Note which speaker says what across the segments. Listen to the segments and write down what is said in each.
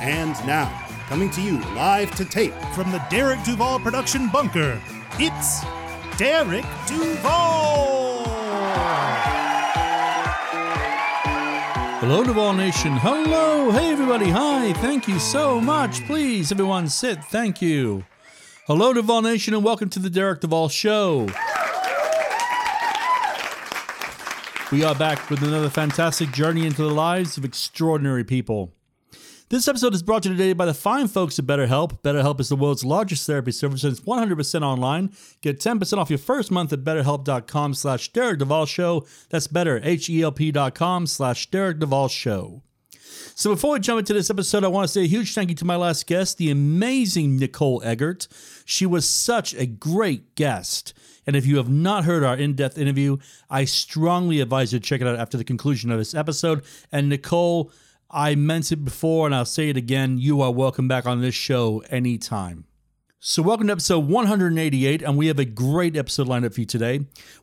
Speaker 1: And now, coming to you live to tape
Speaker 2: From the Derek Duvall production bunker, it's Derek Duvall!
Speaker 3: Hello, Duvall Nation. Hello. Hey, everybody. Hi. Thank you so much. Please, everyone, sit. Thank you. Hello, Duvall Nation, and welcome to the Derek Duvall Show. We are back with another fantastic journey into the lives of extraordinary people. This episode is brought to you today by the fine folks at BetterHelp. BetterHelp is the world's largest therapy service and it's 100% online. Get 10% off your first month at betterhelp.com slash Derek Duvall Show. That's better, H-E-L-P slash Derek Duvall Show. So before we jump into this episode, I want to say a huge thank you to my last guest, the amazing Nicole Eggert. She was such a great guest. And if you have not heard our in depth interview, I strongly advise you to check it out after the conclusion of this episode. And Nicole, I meant it before and I'll say it again. You are welcome back on this show anytime. So, welcome to episode 188, and we have a great episode lined up for you today.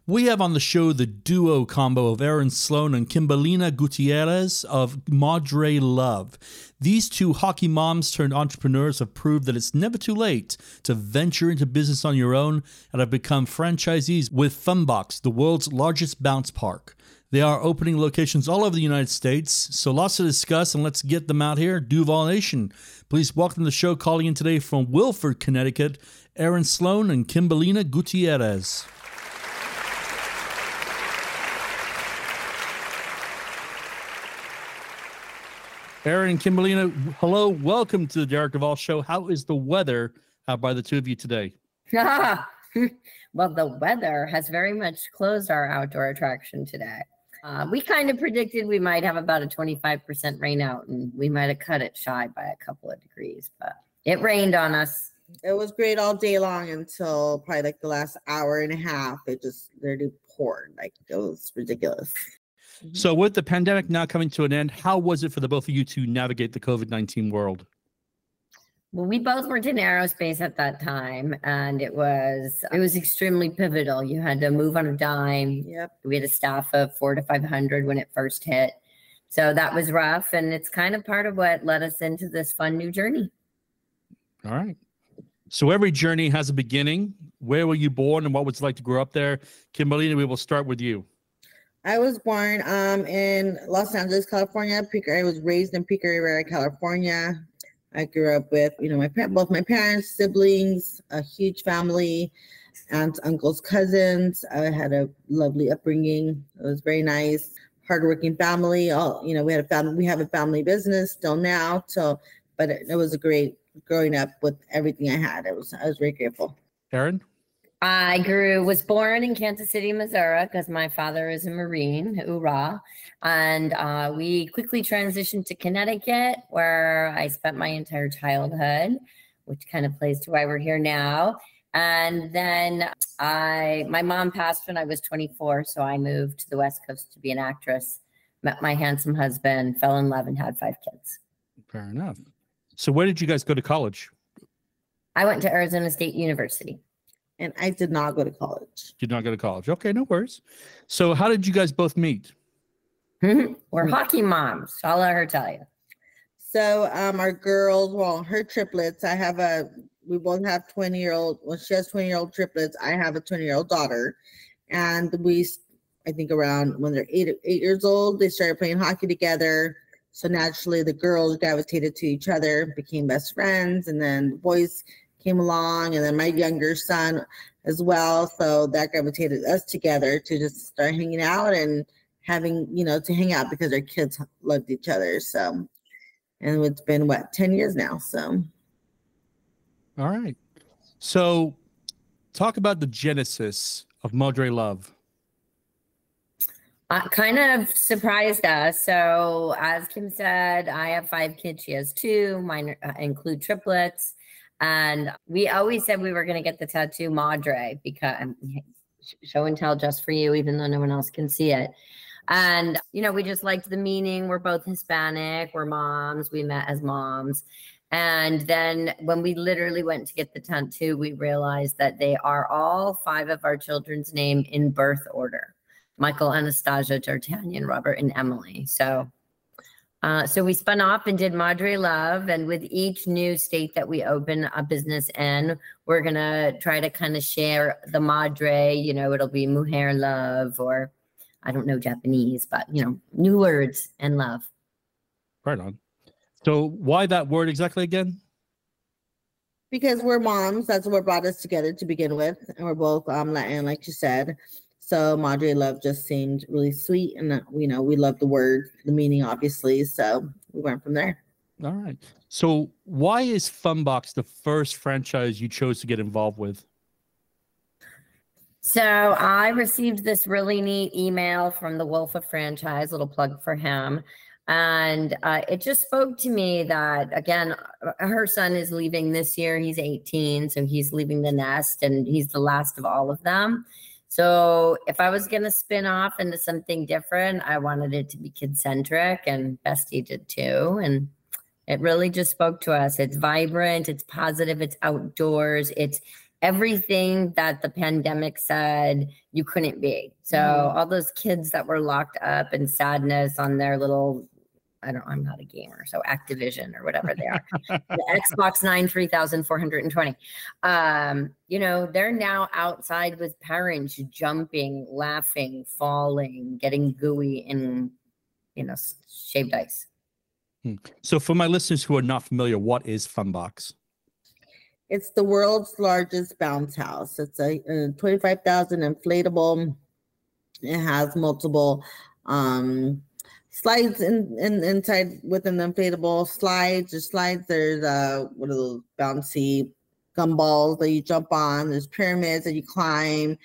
Speaker 3: We have on the show the duo combo of Erin Sloan and Kimberlina Gutierrez of Madre Love. These two hockey moms turned entrepreneurs have proved that it's never too late to venture into business on your own and have become franchisees with Funbox, the world's largest bounce park. They are opening locations all over the United States, so lots to discuss, and let's get them out here. Duvall Nation, please welcome the show calling in today from Milford, Connecticut, Erin Sloan and Kimberlina Gutierrez. Erin and Kimberlina, hello, welcome to the Derek Duvall Show. How is the weather out by the two of you today?
Speaker 4: well, the weather has very much closed our outdoor attraction today. Uh, we kind of predicted we might have about a 25% rain out and we might have cut it shy by a couple of degrees, but it rained on us.
Speaker 5: It was great all day long until probably like the last hour and a half. It just literally poured. Like it was ridiculous.
Speaker 3: So, with the pandemic now coming to an end, how was it for the both of you to navigate the COVID 19 world?
Speaker 4: Well, we both worked in aerospace at that time, and it was it was extremely pivotal. You had to move on a dime.
Speaker 5: Yep.
Speaker 4: We had a staff of four to five hundred when it first hit, so that was rough, and it's kind of part of what led us into this fun new journey.
Speaker 3: All right. So, every journey has a beginning. Where were you born and what was it like to grow up there? Kimberlina, we will start with you.
Speaker 5: I was born um in Los Angeles, California. Pico, I was raised in Pico Rivera, California. I grew up with, you know, my both my parents, siblings, a huge family, aunts, uncles, cousins. I had a lovely upbringing. It was very nice, hardworking family. All you know, we had a family. We have a family business still now. So, but it, it was a great growing up with everything I had. It was I was very grateful.
Speaker 3: Erin?
Speaker 4: I grew was born in Kansas City, Missouri, because my father is a Marine, hoorah. And uh, we quickly transitioned to Connecticut, where I spent my entire childhood, which kind of plays to why we're here now. And then I, my mom passed when I was 24, so I moved to the West Coast to be an actress. Met my handsome husband, fell in love, and had five kids.
Speaker 3: Fair enough. So, where did you guys go to college?
Speaker 4: I went to Arizona State University.
Speaker 5: And I did not go to college.
Speaker 3: Did not go to college. Okay, no worries. So, how did you guys both meet?
Speaker 4: we're hockey moms. So I'll let her tell you.
Speaker 5: So um our girls, well, her triplets, I have a we both have 20 year old well, she has 20 year old triplets. I have a 20 year old daughter. And we I think around when they're eight eight years old, they started playing hockey together. So naturally the girls gravitated to each other, became best friends, and then the boys came along, and then my younger son as well. So that gravitated us together to just start hanging out and having, you know, to hang out because our kids loved each other. So and it's been what 10 years now so
Speaker 3: All right. So, talk about the genesis of Madre Love.
Speaker 4: uh, kind of surprised us. So, as Kim said, I have five kids. She has two. Mine uh, include triplets. And we always said we were going to get the tattoo Madre because show and tell just for you, even though no one else can see it. And, you know, we just liked the meaning. We're both Hispanic, we're moms, we met as moms. And then when we literally went to get the tattoo, we realized that they are all five of our children's name in birth order. Michael, Anastasia, D'Artagnan, Robert, and Emily. So, uh, so we spun off and did Madre Love, and with each new state that we open a business in, we're gonna try to kind of share the Madre. You know, it'll be Mujer Love, or I don't know Japanese, but you know, new words and love.
Speaker 3: Right on. So, why that word exactly again?
Speaker 5: Because we're moms. That's what brought us together to begin with, and we're both um Latin, like you said. So Madre Love just seemed really sweet, and uh, you know we love the word, the meaning, obviously. So we went from there.
Speaker 3: All right. So why is Funbox the first franchise you chose to get involved with?
Speaker 4: So I received this really neat email from the Wolf of Franchise, little plug for him. And uh, it just spoke to me that, again, uh, her son is leaving this year. He's 18, so he's leaving the nest and he's the last of all of them. So if I was going to spin off into something different, I wanted it to be kid centric, and Bestie did too. And it really just spoke to us. It's vibrant, it's positive, it's outdoors, it's everything that the pandemic said you couldn't be. So mm-hmm. all those kids that were locked up in sadness on their little I don't I'm not a gamer, so Activision or whatever they are. the Xbox 9 3420. Um, you know, they're now outside with parents jumping, laughing, falling, getting gooey in you know, shaved ice.
Speaker 3: Hmm. So for my listeners who are not familiar, what is Funbox?
Speaker 5: It's the world's largest bounce house. It's a, a 25,000 inflatable. It has multiple um slides in, in inside within the inflatable slides. There's slides. There's uh what are those bouncy gumballs that you jump on. There's pyramids that you climb.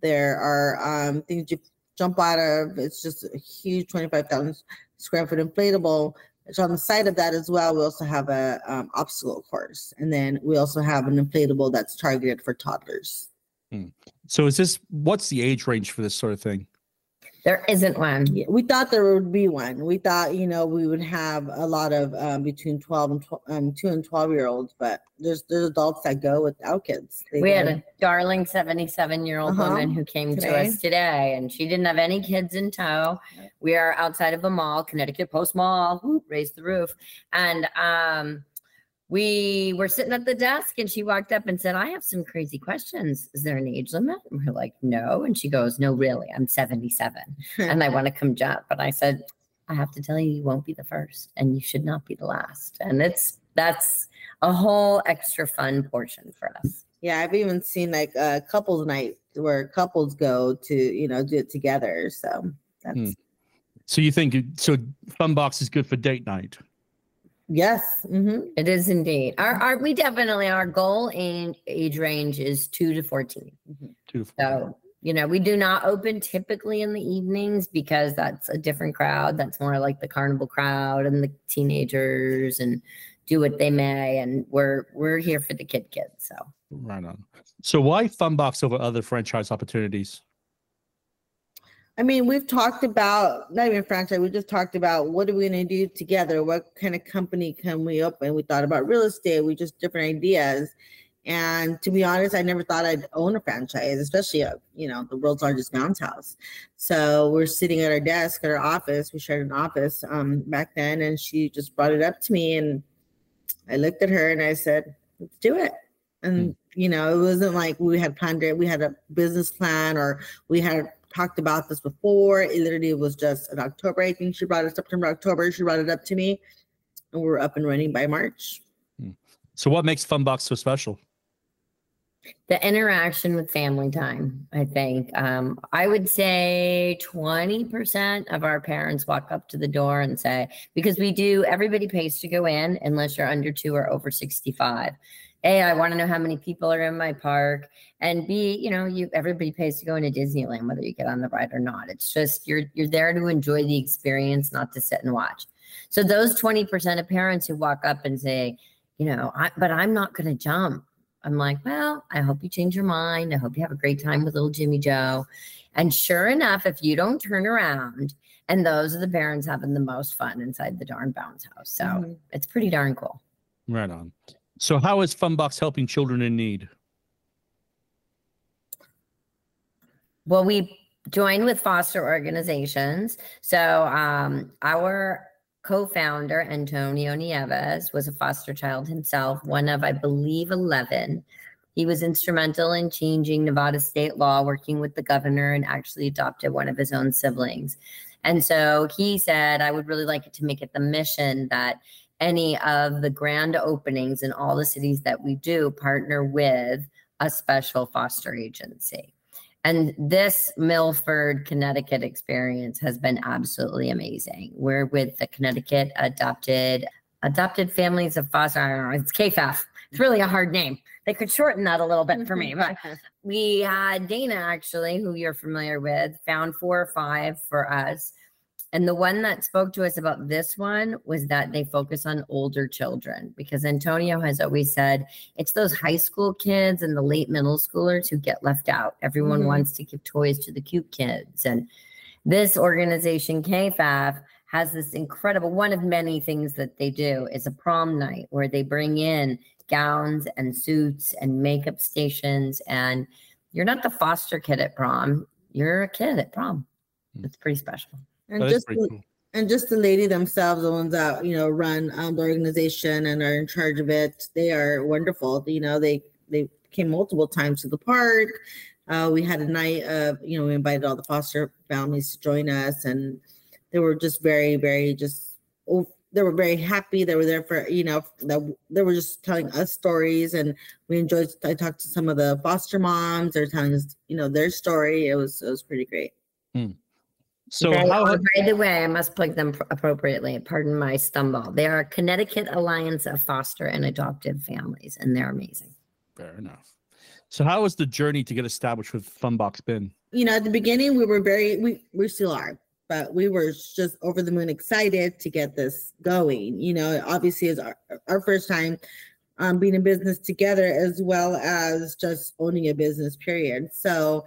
Speaker 5: There are um things you jump out of. It's just a huge 25,000 square foot inflatable. So on the side of that as well, we also have a um, obstacle course, and then we also have an inflatable that's targeted for toddlers.
Speaker 3: Hmm. So is this what's the age range for this sort of thing?
Speaker 4: There isn't one.
Speaker 5: We thought there would be one. We thought, you know, we would have a lot of um, between 12 and 12, um, 2 and 12 year olds, but there's there's adults that go without kids.
Speaker 4: They we go. had a darling 77 year old uh-huh. woman who came today. to us today and she didn't have any kids in tow. We are outside of a mall, Connecticut Post Mall, raise the roof. And um we were sitting at the desk and she walked up and said, I have some crazy questions. Is there an age limit? And we're like, no. And she goes, No, really, I'm 77 and I want to come jump. But I said, I have to tell you, you won't be the first and you should not be the last. And it's that's a whole extra fun portion for us.
Speaker 5: Yeah, I've even seen like a couples night where couples go to, you know, do it together. So that's hmm.
Speaker 3: so you think so Funbox is good for date night?
Speaker 5: Yes, mm-hmm.
Speaker 4: it is indeed. Our, our we definitely our goal and age range is two to 14
Speaker 3: mm-hmm. Two to 14.
Speaker 4: So you know we do not open typically in the evenings because that's a different crowd. That's more like the carnival crowd and the teenagers and do what they may. And we're we're here for the kid kids. So
Speaker 3: right on. So why Funbox over other franchise opportunities?
Speaker 5: I mean, we've talked about not even franchise. We just talked about what are we going to do together? What kind of company can we open? We thought about real estate. We just different ideas. And to be honest, I never thought I'd own a franchise, especially a, you know the world's largest bounce house. So we're sitting at our desk at our office. We shared an office um, back then, and she just brought it up to me, and I looked at her and I said, "Let's do it." And mm. you know, it wasn't like we had planned it. We had a business plan, or we had talked about this before. It literally was just in October. I think she brought it September, October. She brought it up to me, and we're up and running by March.
Speaker 3: Hmm. So, what makes Funbox so special?
Speaker 4: the interaction with family time i think um, i would say 20% of our parents walk up to the door and say because we do everybody pays to go in unless you're under two or over 65 a i want to know how many people are in my park and b you know you everybody pays to go into disneyland whether you get on the ride or not it's just you're you're there to enjoy the experience not to sit and watch so those 20% of parents who walk up and say you know I, but i'm not going to jump I'm like, well, I hope you change your mind. I hope you have a great time with little Jimmy Joe. And sure enough, if you don't turn around, and those are the parents having the most fun inside the darn bounce house. So mm-hmm. it's pretty darn cool.
Speaker 3: Right on. So, how is Funbox helping children in need?
Speaker 4: Well, we join with foster organizations. So, um, our co-founder Antonio Nieves was a foster child himself, one of I believe 11. He was instrumental in changing Nevada state law, working with the governor, and actually adopted one of his own siblings. And so he said, I would really like it to make it the mission that any of the grand openings in all the cities that we do partner with a special foster agency. And this Milford, Connecticut experience has been absolutely amazing. We're with the Connecticut Adopted Adopted Families of Foster. I don't know. It's KFAF. It's really a hard name. They could shorten that a little bit for me, mm-hmm. but we had Dana actually, who you're familiar with, found four or five for us and the one that spoke to us about this one was that they focus on older children because Antonio has always said it's those high school kids and the late middle schoolers who get left out. Everyone mm-hmm. wants to give toys to the cute kids. And this organization, KFAF, has this incredible one of many things that they do is a prom night where they bring in gowns and suits and makeup stations. And you're not the foster kid at prom, you're a kid at prom. Hmm. It's pretty special
Speaker 5: and just the, cool. and just the lady themselves, the ones that you know run um, the organization and are in charge of it, they are wonderful. You know, they they came multiple times to the park. Uh, we had a night of you know we invited all the foster families to join us, and they were just very very just. Oh, they were very happy. They were there for, you know, that they were just telling us stories and we enjoyed I talked to some of the foster moms. They're telling us, you know, their story. It was it was pretty great.
Speaker 3: Hmm. So,
Speaker 4: they, how, by the way, I must plug them appropriately. Pardon my stumble. They are a Connecticut Alliance of Foster and Adoptive Families, and they're amazing.
Speaker 3: Fair enough. So, how was the journey to get established with Funbox been?
Speaker 5: You know, at the beginning, we were very, we, we still are, but we were just over the moon excited to get this going. You know, obviously, it's our, our first time um, being in business together as well as just owning a business, period. So,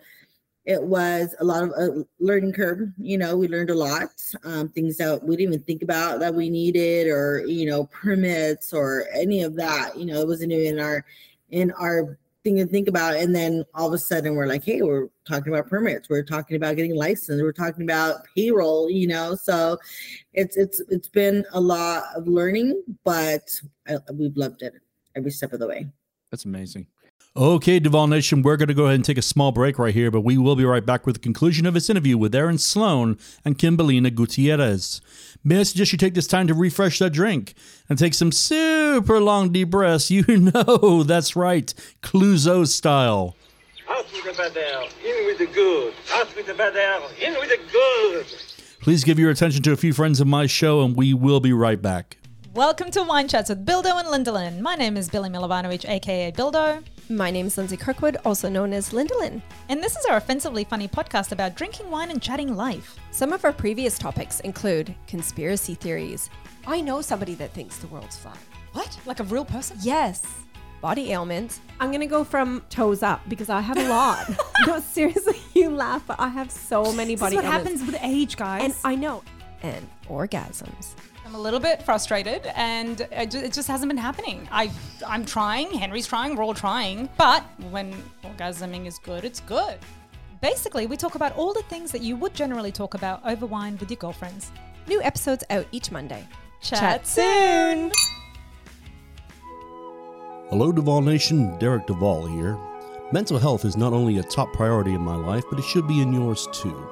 Speaker 5: it was a lot of a learning curve you know we learned a lot um, things that we didn't even think about that we needed or you know permits or any of that you know it wasn't even in our in our thing to think about. And then all of a sudden we're like hey we're talking about permits we're talking about getting licensed we're talking about payroll you know? So it's it's it's been a lot of learning but I, we've loved it every step of the way.
Speaker 3: That's amazing Okay, Duvall Nation, we're going to go ahead and take a small break right here, but we will be right back with the conclusion of this interview with Erin Sloan and Kimberlina Gutierrez. May I suggest you take this time to refresh that drink and take some super long deep breaths? You know, that's right, Clouseau style.
Speaker 6: Out with the bad air, in with the good. Out with the bad air, in with the good.
Speaker 3: Please give your attention to a few friends of my show, and we will be right back.
Speaker 7: Welcome to Wine Chats with Bildo and Lindelin. My name is Billy Milovanovic, aka Bildo.
Speaker 8: My name is Lindsay Kirkwood, also known as Lindalin.
Speaker 7: And this is our offensively funny podcast about drinking wine and chatting life.
Speaker 8: Some of our previous topics include conspiracy theories. I know somebody that thinks the world's flat.
Speaker 7: What? Like a real person?
Speaker 8: Yes. Body ailments. I'm going to go from toes up because I have a lot. no, seriously, you laugh, but I have so many body
Speaker 7: this is what
Speaker 8: ailments.
Speaker 7: happens with age, guys.
Speaker 8: And I know. And orgasms.
Speaker 7: I'm a little bit frustrated, and it just hasn't been happening. I, I'm trying. Henry's trying. We're all trying. But when orgasming is good, it's good. Basically, we talk about all the things that you would generally talk about over wine with your girlfriends.
Speaker 8: New episodes out each Monday.
Speaker 7: Chat, Chat soon.
Speaker 1: Hello, Duvall Nation. Derek Duvall here. Mental health is not only a top priority in my life, but it should be in yours too.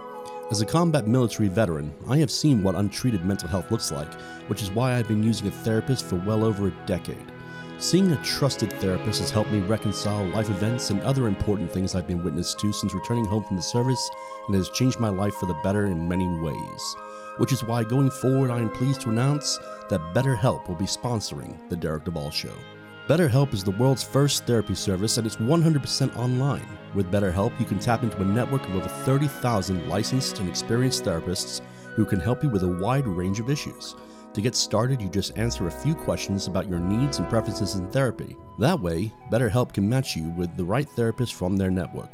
Speaker 1: As a combat military veteran, I have seen what untreated mental health looks like, which is why I've been using a therapist for well over a decade. Seeing a trusted therapist has helped me reconcile life events and other important things I've been witness to since returning home from the service and has changed my life for the better in many ways. Which is why going forward, I am pleased to announce that BetterHelp will be sponsoring The Derek Duvall Show. BetterHelp is the world's first therapy service and it's 100% online. With BetterHelp, you can tap into a network of over 30,000 licensed and experienced therapists who can help you with a wide range of issues. To get started, you just answer a few questions about your needs and preferences in therapy. That way, BetterHelp can match you with the right therapist from their network.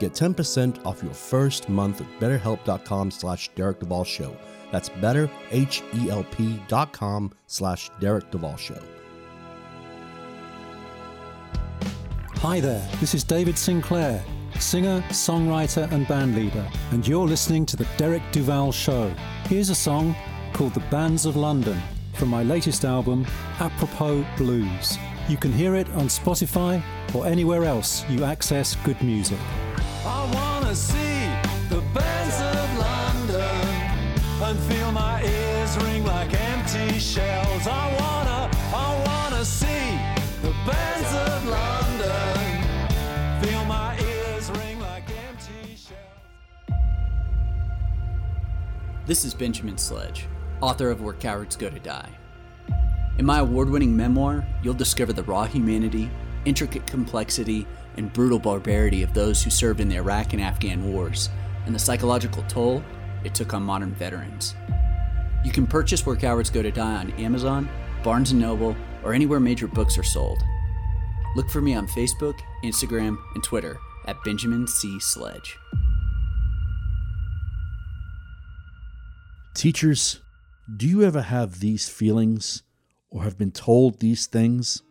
Speaker 1: Get 10% off your first month at betterhelp.com slash Derek Duvall Show. That's betterhelp.com slash Derek Duvall Show.
Speaker 9: Hi there, this is David Sinclair, singer, songwriter, and bandleader, and you're listening to The Derek Duvall Show. Here's a song called The Bands of London from my latest album, Apropos Blues. You can hear it on Spotify or anywhere else you access good music.
Speaker 10: I wanna see the bands of London and feel my ears ring like empty shells. I wanna, I wanna see the bands of London. Feel my ears ring like empty shells.
Speaker 11: This is Benjamin Sledge, author of Where Cowards Go to Die. In my award winning memoir, you'll discover the raw humanity, intricate complexity, and brutal barbarity of those who served in the Iraq and Afghan wars, and the psychological toll it took on modern veterans. You can purchase Where Cowards Go to Die on Amazon, Barnes & Noble, or anywhere major books are sold. Look for me on Facebook, Instagram, and Twitter at Benjamin C. Sledge.
Speaker 3: Teachers, do you ever have these feelings or have been told these things?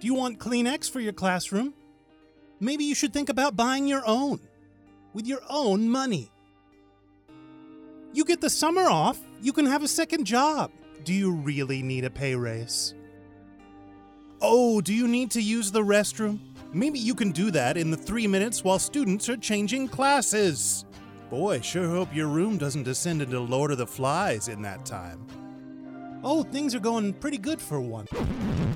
Speaker 2: Do you want Kleenex for your classroom? Maybe you should think about buying your own with your own money. You get the summer off, you can have a second job. Do you really need a pay raise? Oh, do you need to use the restroom? Maybe you can do that in the three minutes while students are changing classes. Boy, sure hope your room doesn't descend into Lord of the Flies in that time. Oh, things are going pretty good for one.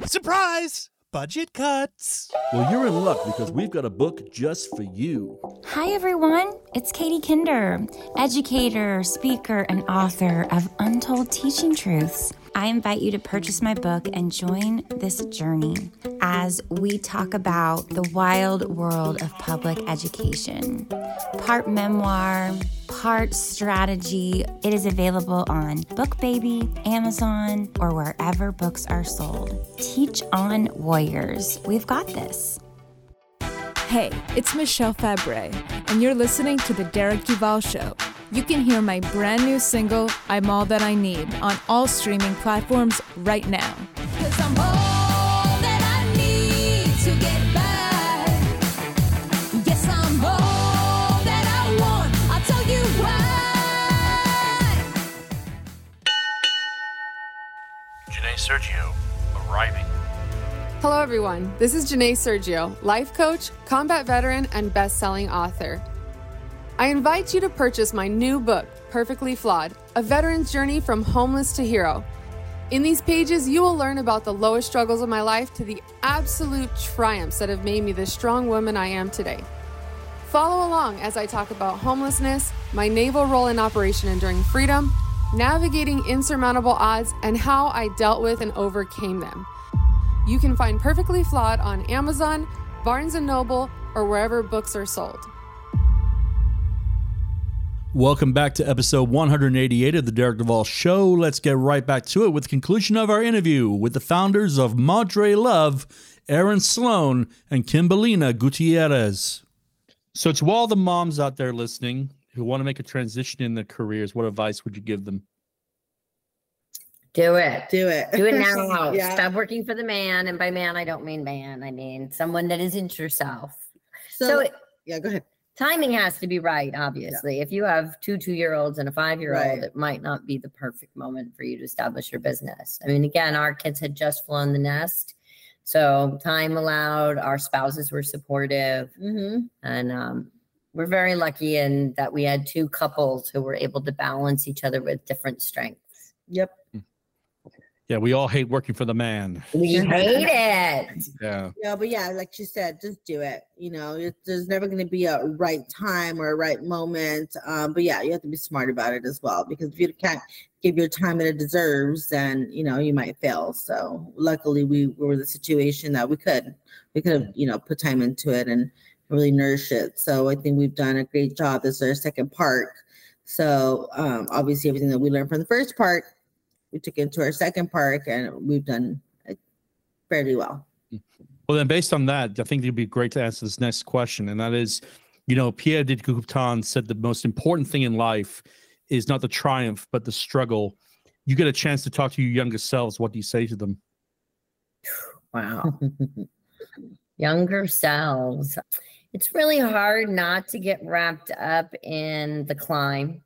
Speaker 2: Surprise! Budget cuts.
Speaker 3: Well, you're in luck because we've got a book just for you.
Speaker 12: Hi, everyone. It's Katie Kinder, educator, speaker, and author of Untold Teaching Truths. I invite you to purchase my book and join this journey as we talk about the wild world of public education. Part memoir, part strategy. It is available on BookBaby, Amazon, or wherever books are sold. Teach on Warriors. We've got this.
Speaker 13: Hey, it's Michelle Fabre, and you're listening to The Derek Duvall Show. You can hear my brand new single, I'm All That I Need, on all streaming platforms right now.
Speaker 14: Janae Sergio, arriving.
Speaker 15: Hello, everyone. This is Janae Sergio, life coach, combat veteran, and best selling author. I invite you to purchase my new book, Perfectly Flawed A Veteran's Journey from Homeless to Hero. In these pages, you will learn about the lowest struggles of my life to the absolute triumphs that have made me the strong woman I am today. Follow along as I talk about homelessness, my naval role in Operation Enduring Freedom, navigating insurmountable odds, and how I dealt with and overcame them. You can find Perfectly Flawed on Amazon, Barnes & Noble, or wherever books are sold.
Speaker 3: Welcome back to episode 188 of the Derek Duvall Show. Let's get right back to it with the conclusion of our interview with the founders of Madre Love, Erin Sloan and Kimberlina Gutierrez. So, to all the moms out there listening who want to make a transition in their careers, what advice would you give them?
Speaker 4: Do it.
Speaker 5: Do it.
Speaker 4: Do it now.
Speaker 5: Yeah.
Speaker 4: Stop working for the man. And by man, I don't mean man. I mean someone that isn't yourself.
Speaker 5: So,
Speaker 4: So, it,
Speaker 5: yeah, go ahead.
Speaker 4: Timing has to be right, obviously. If you have two two year olds and a five year old,
Speaker 5: Right.
Speaker 4: it might not be the perfect moment for you to establish your business. I mean, again, our kids had just flown the nest. So time allowed, our spouses were supportive.
Speaker 5: Mm-hmm.
Speaker 4: And um, we're very lucky in that we had two couples who were able to balance each other with different strengths.
Speaker 5: Yep.
Speaker 3: Yeah, we all hate working for the man.
Speaker 4: We hate it.
Speaker 3: Yeah.
Speaker 5: Yeah, but yeah, like you said, just do it. You know, it, there's never going to be a right time or a right moment. Um, but yeah, you have to be smart about it as well because if you can't give your time that it deserves, then you know you might fail. So luckily, we were in the situation that we could, we could have, you know, put time into it and really nourish it. So I think we've done a great job. This is our second part. So um, obviously, everything that we learned from the first part, we took into our second park and we've done uh, fairly well.
Speaker 3: Well, then, based on that, I think it'd be great to answer this next question, and that is, you know, Pierre de Coubertin said the most important thing in life is not the triumph, but the struggle. You get a chance to talk to your younger selves. What do you say to them?
Speaker 4: Wow. Younger selves. It's really hard not to get wrapped up in the climb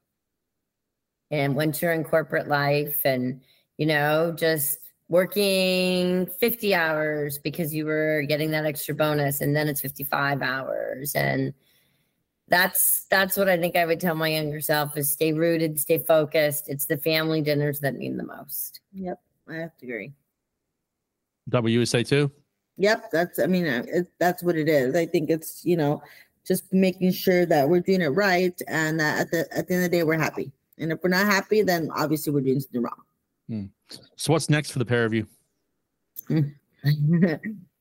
Speaker 4: and once you're in corporate life and, you know, just working 50 hours because you were getting that extra bonus and then it's 55 hours. And that's that's what I think I would tell my younger self is stay rooted, stay focused. It's the family dinners that mean the most.
Speaker 5: Yep, I have to agree.
Speaker 3: That what you would say too?
Speaker 5: Yep, that's. I mean, uh, it, that's what it is. I think it's you know just making sure that we're doing it right, and that at the at the end of the day we're happy. And if we're not happy, then obviously we're doing something wrong.
Speaker 3: Hmm. So, what's next for the pair of you?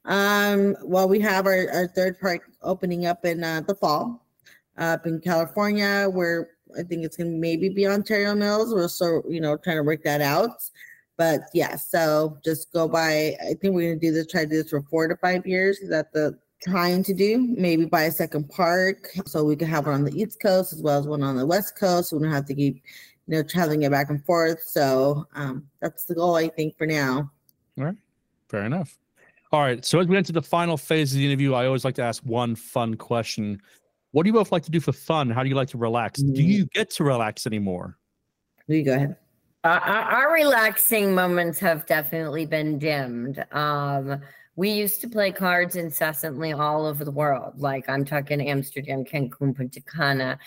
Speaker 5: um, well, we have our, our third park opening up in uh, the fall, up in California, where I think it's gonna maybe be Ontario Mills. We're still, you know, trying to work that out. But yeah, so just go by. I think we're gonna do this, try to do this for four to five years. Is that the trying to do? Maybe buy a second park so we can have one on the East Coast as well as one on the West Coast. So we don't have to keep, you know, traveling it back and forth. So um, that's the goal, I think, for now.
Speaker 3: All right. Fair enough. All right. So as we enter the final phase of the interview, I always like to ask one fun question. What do you both like to do for fun? How do you like to relax? Do you get to relax anymore?
Speaker 5: You go ahead.
Speaker 4: Uh, our, our relaxing moments have definitely been dimmed. Um, we used to play cards incessantly all over the world. Like I'm talking Amsterdam, Cancun, Punta Cana.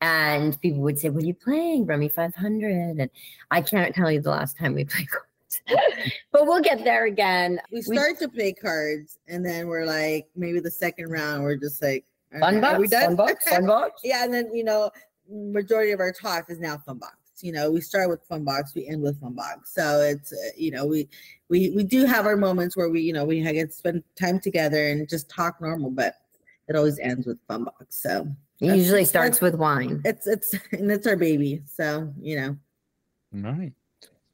Speaker 4: And people would say, What are you playing? Rummy 500. And I can't tell you the last time we played cards, but we'll get there again.
Speaker 5: We start to play cards, and then we're like, maybe the second round, we're just like,
Speaker 4: Fun
Speaker 5: "Okay, are we done?
Speaker 4: fun box, fun box.
Speaker 5: yeah, and then you know, majority of our talk is now fun box. You know, we start with fun box, we end with fun box. So it's uh, you know, we we we do have our moments where we you know we get to spend time together and just talk normal, but it always ends with fun box. So
Speaker 4: It usually starts with wine.
Speaker 5: It's it's and it's our baby. So you know.
Speaker 3: All right.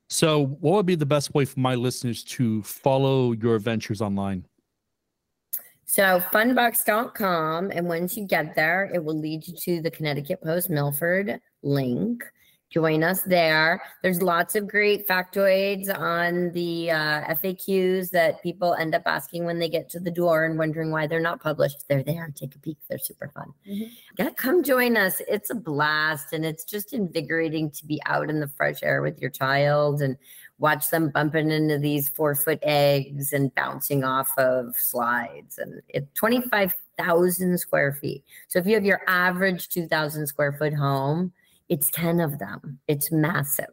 Speaker 3: So, what would be the best way for my listeners to follow your adventures online?
Speaker 4: So funbox.com. And once you get there, it will lead you to the Connecticut Post Milford link. Join us there. There's lots of great factoids on the uh, FAQs that people end up asking when they get to the door and wondering why they're not published. They're there. Take a peek. They're super fun. Yeah, come join us. It's a blast and it's just invigorating to be out in the fresh air with your child and watch them bumping into these four foot eggs and bouncing off of slides. And it's 25,000 square feet. So if you have your average 2,000 square foot home, it's 10 of them. It's massive.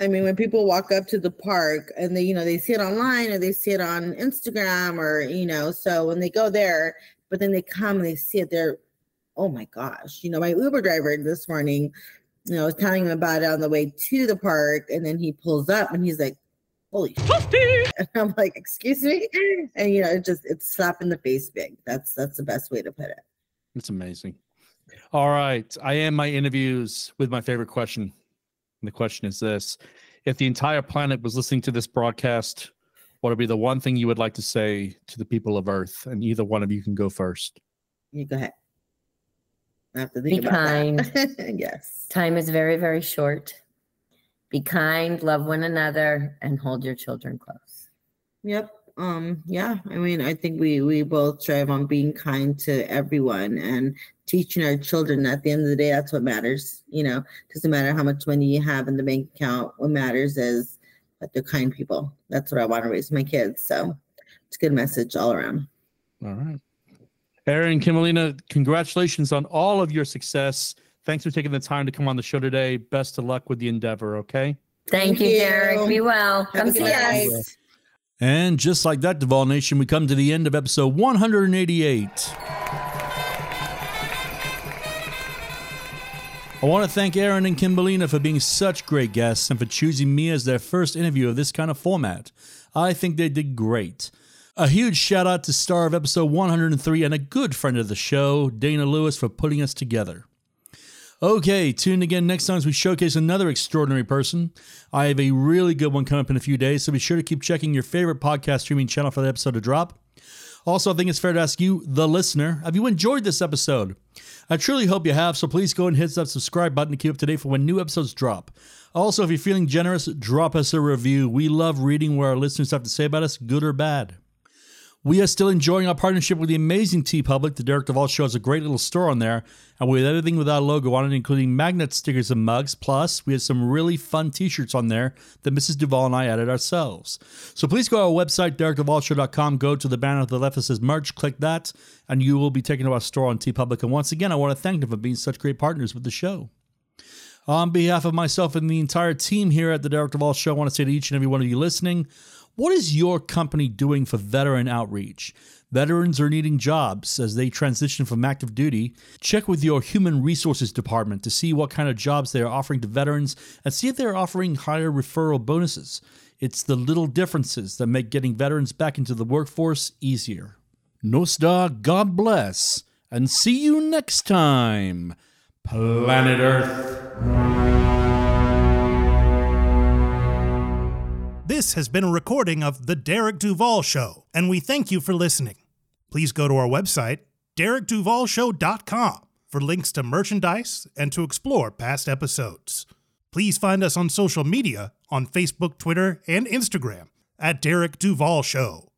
Speaker 5: I mean, when people walk up to the park and they, you know, they see it online or they see it on Instagram or, you know, so when they go there, but then they come and they see it, they're, oh my gosh, you know, my Uber driver this morning, you know, I was telling him about it on the way to the park, and then he pulls up and he's like, holy shit. And I'm like, excuse me. And, you know, it just, it's slap in the face big. That's, that's the best way to put it.
Speaker 3: It's amazing. All right. I end my interviews with my favorite question. And the question is this If the entire planet was listening to this broadcast, what would be the one thing you would like to say to the people of Earth? And either one of you can go first.
Speaker 5: You go ahead. I have to
Speaker 4: Be
Speaker 5: think about
Speaker 4: kind.
Speaker 5: that. yes.
Speaker 4: Time is very, very short. Be kind, love one another, and hold your children close.
Speaker 5: Yep. Um, yeah. I mean, I think we we both strive on being kind to everyone and teaching our children at the end of the day, that's what matters. You know, doesn't matter how much money you have in the bank account. What matters is that they're kind people. That's what I want to raise my kids. So it's a good message all around.
Speaker 3: All right. Erin, Kimberlina, congratulations on all of your success. Thanks for taking the time to come on the show today. Best of luck with the endeavor, okay?
Speaker 4: Thank, you, Derek. Be well. Come see us.
Speaker 3: And just like that, Duvall Nation, we come to the end of episode 188. I want to thank Erin and Kimberlina for being such great guests and for choosing me as their first interview of this kind of format. I think they did great. A huge shout out to star of episode 103 and a good friend of the show, Dana Lewis, for putting us together. Okay, tune again next time as we showcase another extraordinary person. I have a really good one coming up in a few days, so be sure to keep checking your favorite podcast streaming channel for the episode to drop. Also, I think it's fair to ask you, the listener, have you enjoyed this episode? I truly hope you have, so please go and hit that subscribe button to keep up to date for when new episodes drop. Also, if you're feeling generous, drop us a review. We love reading what our listeners have to say about us, good or bad. We are still enjoying our partnership with the amazing TeePublic. The Derek Duvall Show has a great little store on there, and with everything with our logo on it, including magnet stickers and mugs. Plus, we have some really fun T-shirts on there that Mrs. Duvall and I added ourselves. So please go to our website, DerekDuvallShow.com. Go to the banner to the left that says merch. Click that, and you will be taken to our store on TeePublic. And once again, I want to thank them for being such great partners with the show. On behalf of myself and the entire team here at the Derek Duvall Show, I want to say to each and every one of you listening. What is your company doing for veteran outreach? Veterans are needing jobs as they transition from active duty. Check with your human resources department to see what kind of jobs they are offering to veterans and see if they're offering higher referral bonuses. It's the little differences that make getting veterans back into the workforce easier. Nostar, God bless, and see you next time, Planet Earth.
Speaker 2: This has been a recording of The Derek Duvall Show, and we thank you for listening. Please go to our website, derekduvallshow.com, for links to merchandise and to explore past episodes. Please find us on social media on Facebook, Twitter, and Instagram at Derek Duvall Show.